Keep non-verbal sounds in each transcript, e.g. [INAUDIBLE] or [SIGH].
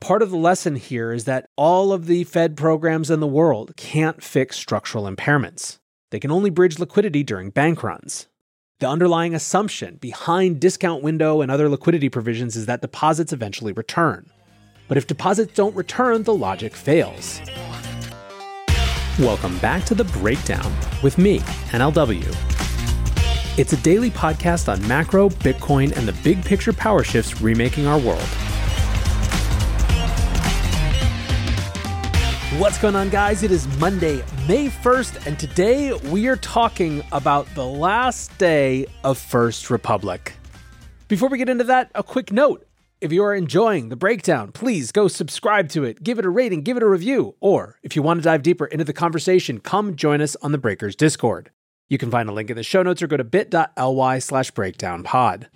Part of the lesson here is that all of the Fed programs in the world can't fix structural impairments. They can only bridge liquidity during bank runs. The underlying assumption behind discount window and other liquidity provisions is that deposits eventually return. But if deposits don't return, the logic fails. Welcome back to The Breakdown with me, NLW. It's a daily podcast on macro, Bitcoin, and the big picture power shifts remaking our world. What's going on, guys? It is Monday, May 1st, and today we are talking about the last day of First Republic. Before we get into that, a quick note. If you are enjoying the breakdown, please go subscribe to it, give it a rating, give it a review, or if you want to dive deeper into the conversation, come join us on the Breakers Discord. You can find a link in the show notes or go to bit.ly slash breakdownpod.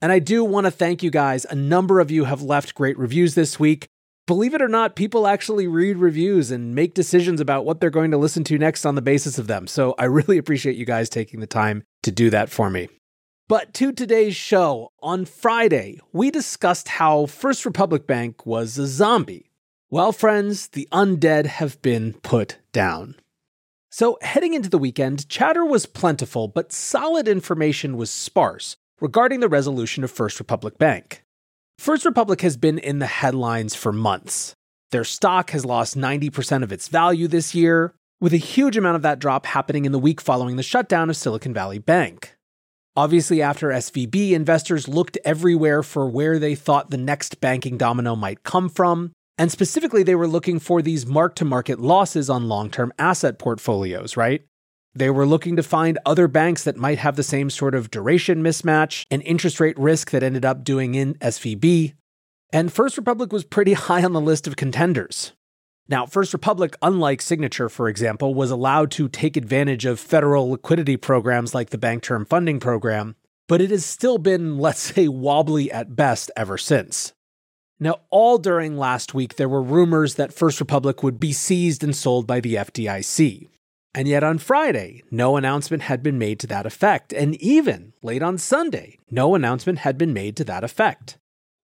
And I do want to thank you guys. A number of you have left great reviews this week believe it or not, people actually read reviews and make decisions about what they're going to listen to next on the basis of them. So I really appreciate you guys taking the time to do that for me. But to today's show, on Friday, we discussed how First Republic Bank was a zombie. Well, friends, the undead have been put down. So, heading into the weekend, chatter was plentiful, but solid information was sparse regarding the resolution of First Republic Bank. First Republic has been in the headlines for months. Their stock has lost 90% of its value this year, with a huge amount of that drop happening in the week following the shutdown of Silicon Valley Bank. Obviously, after SVB, investors looked everywhere for where they thought the next banking domino might come from, and specifically, they were looking for these mark to market losses on long term asset portfolios, right? They were looking to find other banks that might have the same sort of duration mismatch and interest rate risk that ended up doing in SVB. And First Republic was pretty [LAUGHS] high on the list of contenders. Now, First Republic, unlike Signature, for example, was allowed to take advantage of federal liquidity programs like the Bank Term Funding Program, but it has still been, [LAUGHS] let's say, wobbly at best ever since. Now, all during last week, there were rumors that First Republic would be seized and sold by the FDIC. And yet on Friday, no announcement had been made to that effect. And even late on Sunday, no announcement had been made to that effect.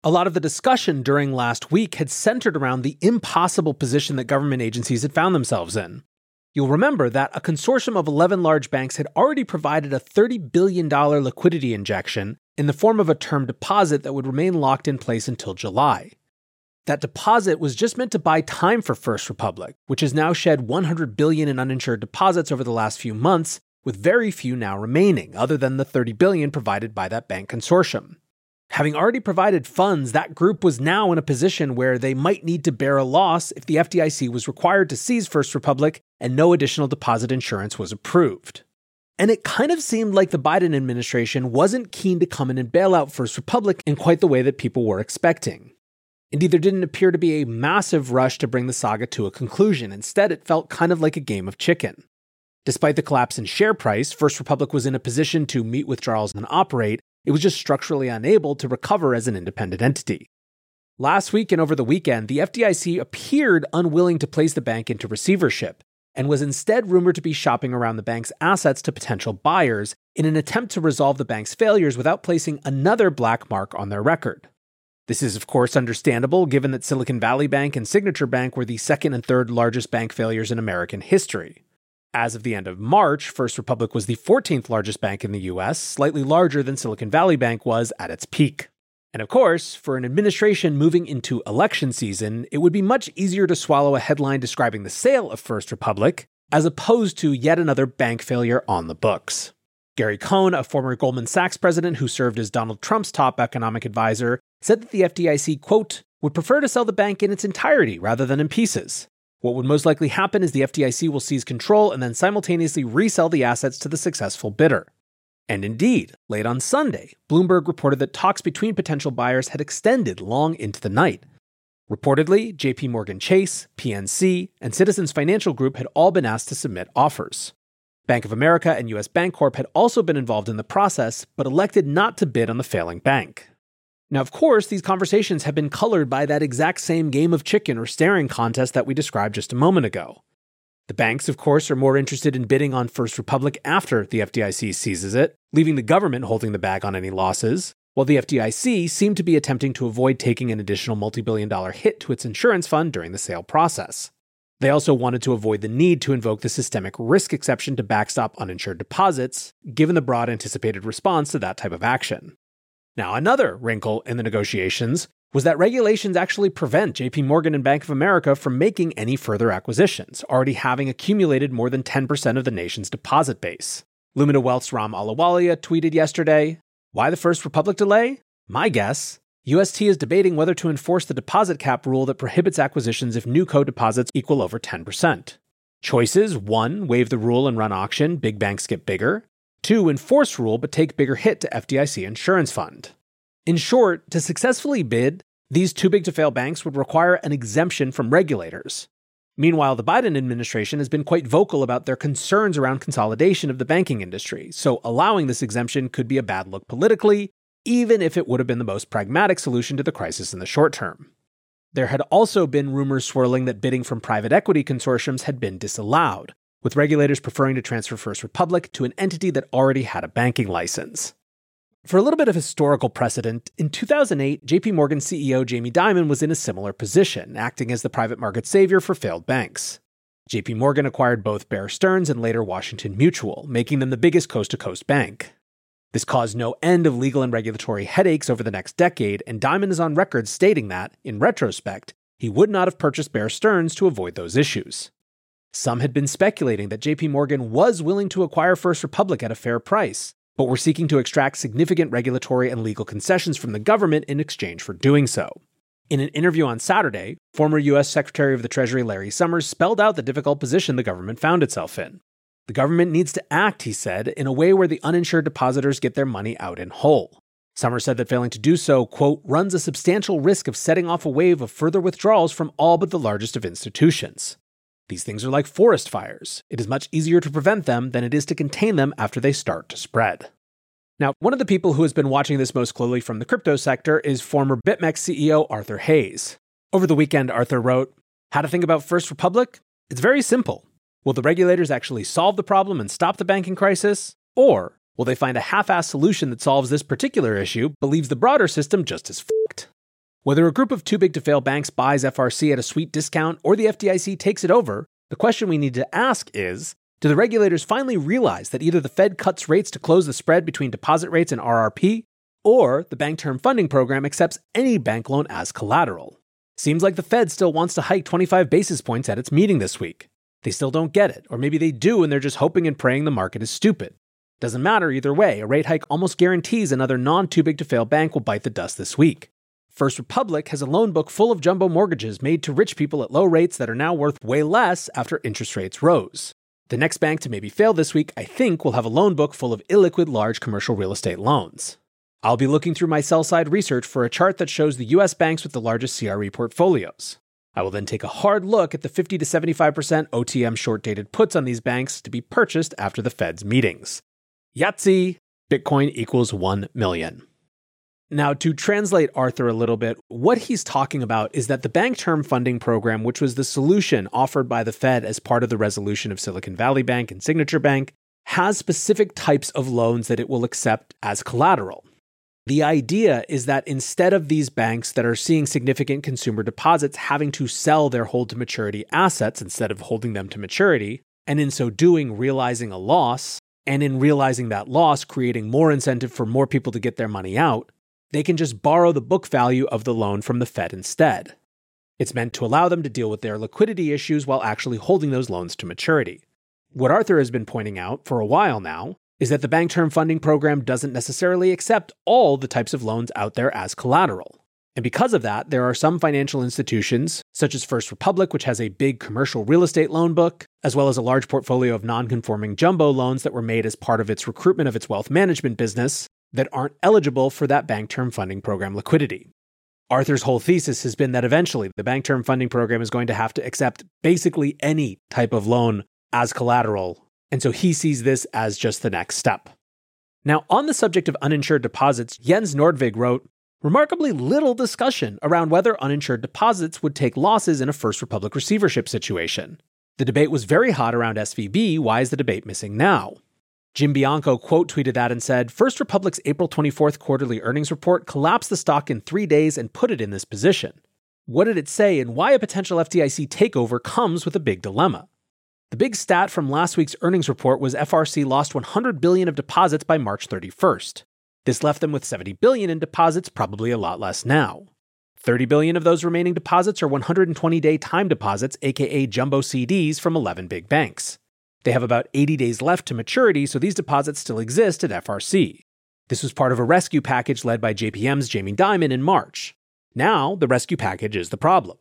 A lot of the discussion during last week had centered around the impossible position that government agencies had found themselves in. You'll remember that a consortium of 11 large banks had already provided a $30 billion liquidity injection in the form of a term deposit that would remain locked in place until July. That deposit was just meant to buy time for First Republic, which has now shed 100 billion in uninsured deposits over the last few months, with very few now remaining, other than the 30 billion provided by that bank consortium. Having already provided funds, that group was now in a position where they might need to bear a loss if the FDIC was required to seize First Republic and no additional deposit insurance was approved. And it kind of seemed like the Biden administration wasn't keen to come in and bail out First Republic in quite the way that people were expecting. Indeed, there didn't appear to be a massive rush to bring the saga to a conclusion. Instead, it felt kind of like a game of chicken. Despite the collapse in share price, First Republic was in a position to meet withdrawals and operate. It was just structurally unable to recover as an independent entity. Last week and over the weekend, the FDIC appeared unwilling to place the bank into receivership and was instead rumored to be shopping around the bank's assets to potential buyers in an attempt to resolve the bank's failures without placing another black mark on their record. This is, of course, understandable given that Silicon Valley Bank and Signature Bank were the second and third largest bank failures in American history. As of the end of March, First Republic was the 14th largest bank in the US, slightly larger than Silicon Valley Bank was at its peak. And of course, for an administration moving into election season, it would be much easier to swallow a headline describing the sale of First Republic as opposed to yet another bank failure on the books. Gary Cohn, a former Goldman Sachs president who served as Donald Trump's top economic advisor, said that the FDIC, quote, would prefer to sell the bank in its entirety rather than in pieces. What would most likely happen is the FDIC will seize control and then simultaneously resell the assets to the successful bidder. And indeed, late on Sunday, Bloomberg reported that talks between potential buyers had extended long into the night. Reportedly, JP Morgan Chase, PNC, and Citizens Financial Group had all been asked to submit offers. Bank of America and US Bancorp had also been involved in the process, but elected not to bid on the failing bank. Now, of course, these conversations have been colored by that exact same game of chicken or staring contest that we described just a moment ago. The banks, of course, are more interested in bidding on First Republic after the FDIC seizes it, leaving the government holding the bag on any losses. while the FDIC seemed to be attempting to avoid taking an additional multi billion dollar hit to its insurance fund during the sale process. They also wanted to avoid the need to invoke the systemic risk exception to backstop uninsured deposits, given the broad anticipated response to that type of action. Now, another wrinkle in the negotiations was that regulations actually prevent JP Morgan and Bank of America from making any further acquisitions, already having accumulated more than 10% of the nation's deposit base. Lumida Wealth's Ram Ahluwalia tweeted yesterday, Why the First Republic delay? My guess. UST is debating whether to enforce the deposit cap rule that prohibits acquisitions if new co deposits equal over 10%. Choices 1. Waive the rule and run auction, big banks get bigger. 2. Enforce rule but take bigger hit to FDIC insurance fund. In short, to successfully bid, these too big to fail banks would require an exemption from regulators. Meanwhile, the Biden administration has been quite vocal about their concerns around consolidation of the banking industry, so allowing this exemption could be a bad look politically, even if it would have been the most pragmatic solution to the crisis in the short term. There had also been rumors swirling that bidding from private equity consortiums had been disallowed, with regulators preferring to transfer First Republic to an entity that already had a banking license. For a little bit of historical precedent, in 2008, JP Morgan CEO Jamie Dimon was in a similar position, acting as the private market savior for failed banks. JP Morgan acquired both Bear Stearns and later Washington Mutual, making them the biggest coast to coast bank. This caused no end of legal and regulatory headaches over the next decade, and Dimon is on record stating that, in retrospect, he would not have purchased Bear Stearns to avoid those issues. Some had been speculating that JP Morgan was willing to acquire First Republic at a fair price, but were seeking to extract significant regulatory and legal concessions from the government in exchange for doing so. In an interview on Saturday, former U.S. Secretary of the Treasury Larry Summers spelled out the difficult position the government found itself in. The government needs to act, he said, in a way where the uninsured depositors get their money out in whole. Summers said that failing to do so, quote, runs a substantial risk of setting off a wave of further withdrawals from all but the largest of institutions. These things are like forest fires. It is much easier to prevent them than it is to contain them after they start to spread. Now, one of the people who has been watching this most closely from the crypto sector is former BitMEX CEO Arthur Hayes. Over the weekend, Arthur wrote, How to think about First Republic? It's very simple. Will the regulators actually solve the problem and stop the banking crisis? Or will they find a half assed solution that solves this particular issue, but leaves the broader system just as fucked? Whether a group of too big to fail banks buys FRC at a sweet discount or the FDIC takes it over, the question we need to ask is do the regulators finally realize that either the Fed cuts rates to close the spread between deposit rates and RRP, or the Bank Term Funding Program accepts any bank loan as collateral? Seems like the Fed still wants to hike 25 basis points at its meeting this week. They still don't get it, or maybe they do and they're just hoping and praying the market is stupid. Doesn't matter either way, a rate hike almost guarantees another non too big to fail bank will bite the dust this week. First Republic has a loan book full of jumbo mortgages made to rich people at low rates that are now worth way less after interest rates rose. The next bank to maybe fail this week, I think, will have a loan book full of illiquid large commercial real estate loans. I'll be looking through my sell side research for a chart that shows the US banks with the largest CRE portfolios. I will then take a hard look at the 50 to 75% OTM short dated puts on these banks to be purchased after the Fed's meetings. Yahtzee, Bitcoin equals 1 million. Now, to translate Arthur a little bit, what he's talking about is that the Bank Term Funding Program, which was the solution offered by the Fed as part of the resolution of Silicon Valley Bank and Signature Bank, has specific types of loans that it will accept as collateral. The idea is that instead of these banks that are seeing significant consumer deposits having to sell their hold to maturity assets instead of holding them to maturity, and in so doing realizing a loss, and in realizing that loss creating more incentive for more people to get their money out, they can just borrow the book value of the loan from the Fed instead. It's meant to allow them to deal with their liquidity issues while actually holding those loans to maturity. What Arthur has been pointing out for a while now is that the Bank Term Funding Program doesn't necessarily accept all the types of loans out there as collateral. And because of that, there are some financial institutions, such as First Republic, which has a big commercial real estate loan book, as well as a large portfolio of non conforming jumbo loans that were made as part of its recruitment of its wealth management business, that aren't eligible for that bank term funding program liquidity. Arthur's whole thesis has been that eventually the bank term funding program is going to have to accept basically any type of loan as collateral, and so he sees this as just the next step. Now, on the subject of uninsured deposits, Jens Nordvig wrote, Remarkably little discussion around whether uninsured deposits would take losses in a First Republic receivership situation. The debate was very hot around SVB. Why is the debate missing now? Jim Bianco quote tweeted that and said First Republic's April 24th quarterly earnings report collapsed the stock in three days and put it in this position. What did it say and why a potential FDIC takeover comes with a big dilemma? The big stat from last week's earnings report was FRC lost 100 billion of deposits by March 31st. This left them with 70 billion in deposits, probably a lot less now. 30 billion of those remaining deposits are 120-day time deposits, aka jumbo CDs from 11 big banks. They have about 80 days left to maturity, so these deposits still exist at FRC. This was part of a rescue package led by JPM's Jamie Dimon in March. Now, the rescue package is the problem.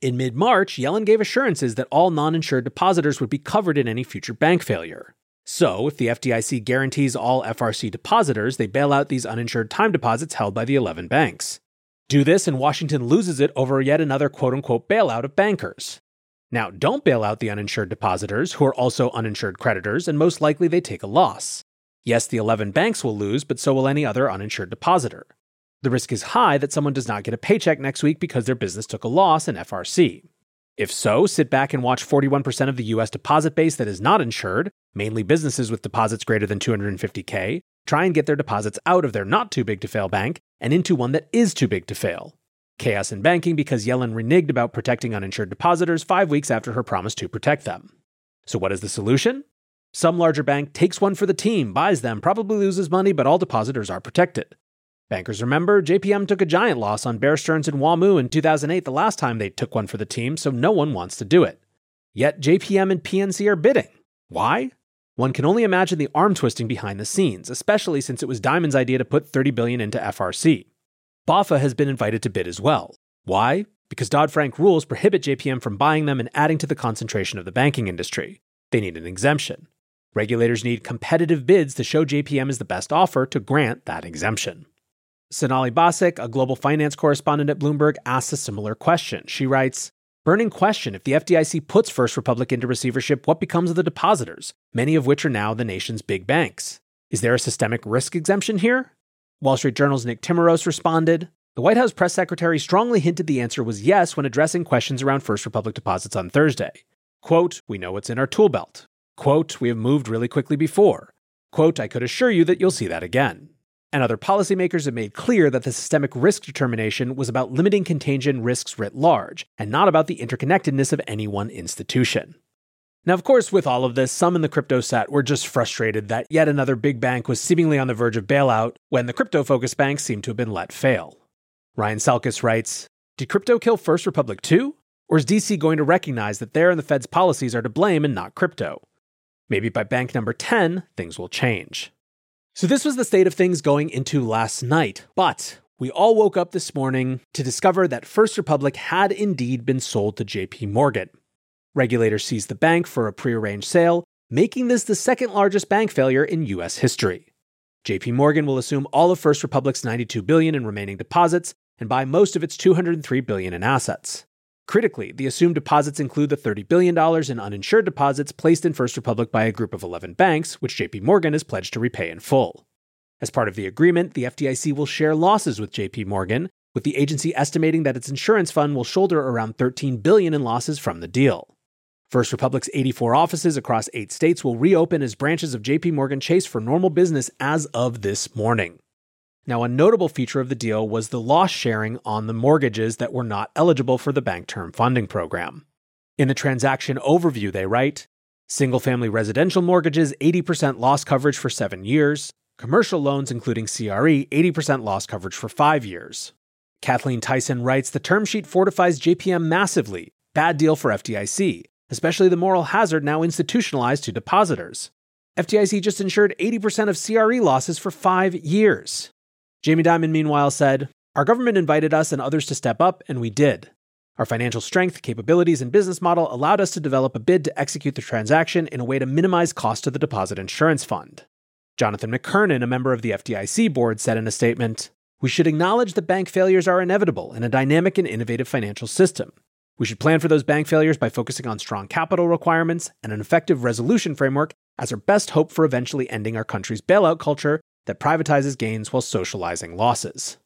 In mid March, Yellen gave assurances that all non insured depositors would be covered in any future bank failure. So, if the FDIC guarantees all FRC depositors, they bail out these uninsured time deposits held by the 11 banks. Do this, and Washington loses it over yet another quote unquote bailout of bankers. Now, don't bail out the uninsured depositors, who are also uninsured creditors, and most likely they take a loss. Yes, the 11 banks will lose, but so will any other uninsured depositor. The risk is high that someone does not get a paycheck next week because their business took a loss in FRC. If so, sit back and watch 41% of the US deposit base that is not insured, mainly businesses with deposits greater than 250K, try and get their deposits out of their not too big to fail bank and into one that is too big to fail. Chaos in banking because Yellen reneged about protecting uninsured depositors five weeks after her promise to protect them. So, what is the solution? Some larger bank takes one for the team, buys them, probably loses money, but all depositors are protected. Bankers remember, JPM took a giant loss on Bear Stearns and WAMU in 2008 the last time they took one for the team, so no one wants to do it. Yet JPM and PNC are bidding. Why? One can only imagine the arm twisting behind the scenes, especially since it was Dimon's idea to put 30 billion into FRC. BofA has been invited to bid as well. Why? Because Dodd-Frank rules prohibit JPM from buying them and adding to the concentration of the banking industry. They need an exemption. Regulators need competitive bids to show JPM is the best offer to grant that exemption. Sonali Basak, a global finance correspondent at Bloomberg, asks a similar question. She writes, Burning question if the FDIC puts First Republic into receivership, what becomes of the depositors, many of which are now the nation's big banks? Is there a systemic risk exemption here? Wall Street Journal's Nick Timiraos responded. The White House press secretary strongly hinted the answer was yes when addressing questions around First Republic deposits on Thursday. Quote, We know what's in our tool belt. Quote, We have moved really quickly before. Quote, I could assure you that you'll see that again and other policymakers have made clear that the systemic risk determination was about limiting contagion risks writ large, and not about the interconnectedness of any one institution. Now, of course, with all of this, some in the crypto set were just frustrated that yet another big bank was seemingly on the verge of bailout when the crypto focused banks seemed to have been let fail. Ryan Selkis writes Did crypto kill First Republic too? Or is DC going to recognize that their and the Fed's policies are to blame and not crypto? Maybe by bank number 10, things will change. So, this was the state of things going into last night. But we all woke up this morning to discover that First Republic had indeed been sold to JP Morgan. Regulators seized the bank for a prearranged sale, making this the second largest bank failure in US history. JP Morgan will assume all of First Republic's 92 billion in remaining deposits and buy most of its 203 billion in assets. Critically, the assumed deposits include the $30 billion in uninsured deposits placed in First Republic by a group of 11 banks, which JP Morgan has pledged to repay in full. As part of the agreement, the FDIC will share losses with JP Morgan, with the agency estimating that its insurance fund will shoulder around 13 billion in losses from the deal. First Republic's 84 offices across 8 states will reopen as branches of JP Morgan Chase for normal business as of this morning. Now, a notable feature of the deal was the loss sharing on the mortgages that were not eligible for the Bank Term Funding Program. In the transaction overview, they write single family residential mortgages, 80% loss coverage for seven years, commercial loans, including CRE, 80% loss coverage for five years. Kathleen Tyson writes The term sheet fortifies JPM massively. Bad deal for FDIC, especially the moral hazard now institutionalized to depositors. FDIC just insured 80% of CRE losses for five years. Jamie Dimon, meanwhile, said, Our government invited us and others to step up, and we did. Our financial strength, capabilities, and business model allowed us to develop a bid to execute the transaction in a way to minimize cost to the deposit insurance fund. Jonathan McKernan, a member of the FDIC board, said in a statement We should acknowledge that bank failures are inevitable in a dynamic and innovative financial system. We should plan for those bank failures by focusing on strong capital requirements and an effective resolution framework as our best hope for eventually ending our country's bailout culture that privatizes gains while socializing losses.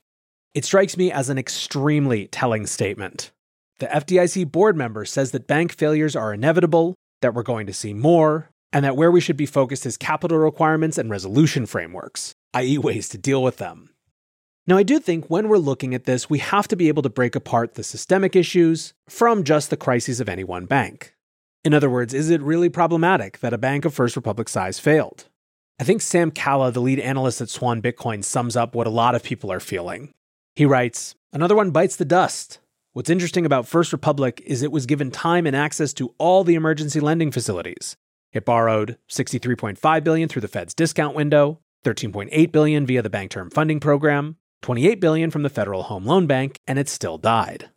It strikes me as an extremely telling statement. The FDIC board member says that bank failures are inevitable, that we're going to see more, and that where we should be focused is capital requirements and resolution frameworks, i.e., ways to deal with them. Now, I do think when we're looking at this, we have to be able to break apart the systemic issues from just the crises of any one bank. In other words, is it really problematic that a bank of First Republic size failed? I think Sam Kalla, the lead analyst at Swan Bitcoin, sums up what a lot of people are feeling. He writes Another one bites the dust. What's interesting about First Republic is it was given time and access to all the emergency lending facilities. It borrowed 63.5 billion through the Fed's discount window, 13.8 billion via the Bank Term Funding Program, 28 billion from the Federal Home Loan Bank, and it still died.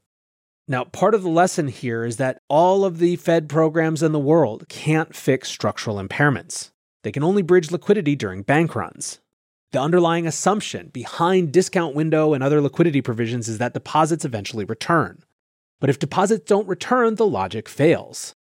Now, part of the lesson here is that all of the Fed programs in the world can't fix structural impairments. They can only bridge liquidity during bank runs. The underlying assumption behind discount window and other liquidity provisions is that deposits eventually return. But if deposits don't return, the logic fails.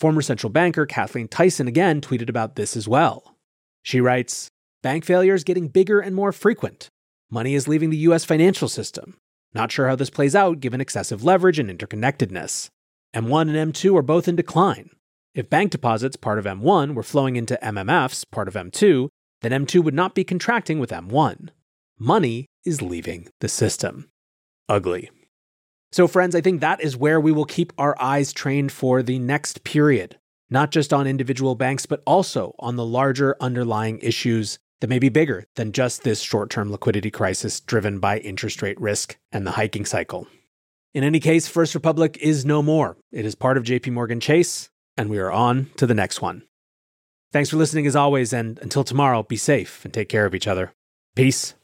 Former central banker Kathleen Tyson again tweeted about this as well. She writes Bank failure is getting bigger and more frequent. Money is leaving the US financial system. Not sure how this plays out given excessive leverage and interconnectedness. M1 and M2 are both in decline. If bank deposits, part of M1, were flowing into MMFs, part of M2, then M2 would not be contracting with M1. Money is leaving the system. Ugly. So, friends, I think that is where we will keep our eyes trained for the next period, not just on individual banks, but also on the larger underlying issues that may be bigger than just this short term liquidity crisis driven by interest rate risk and the hiking cycle. In any case, First Republic is no more. It is part of JP Morgan Chase, and we are on to the next one. Thanks for listening as always, and until tomorrow, be safe and take care of each other. Peace.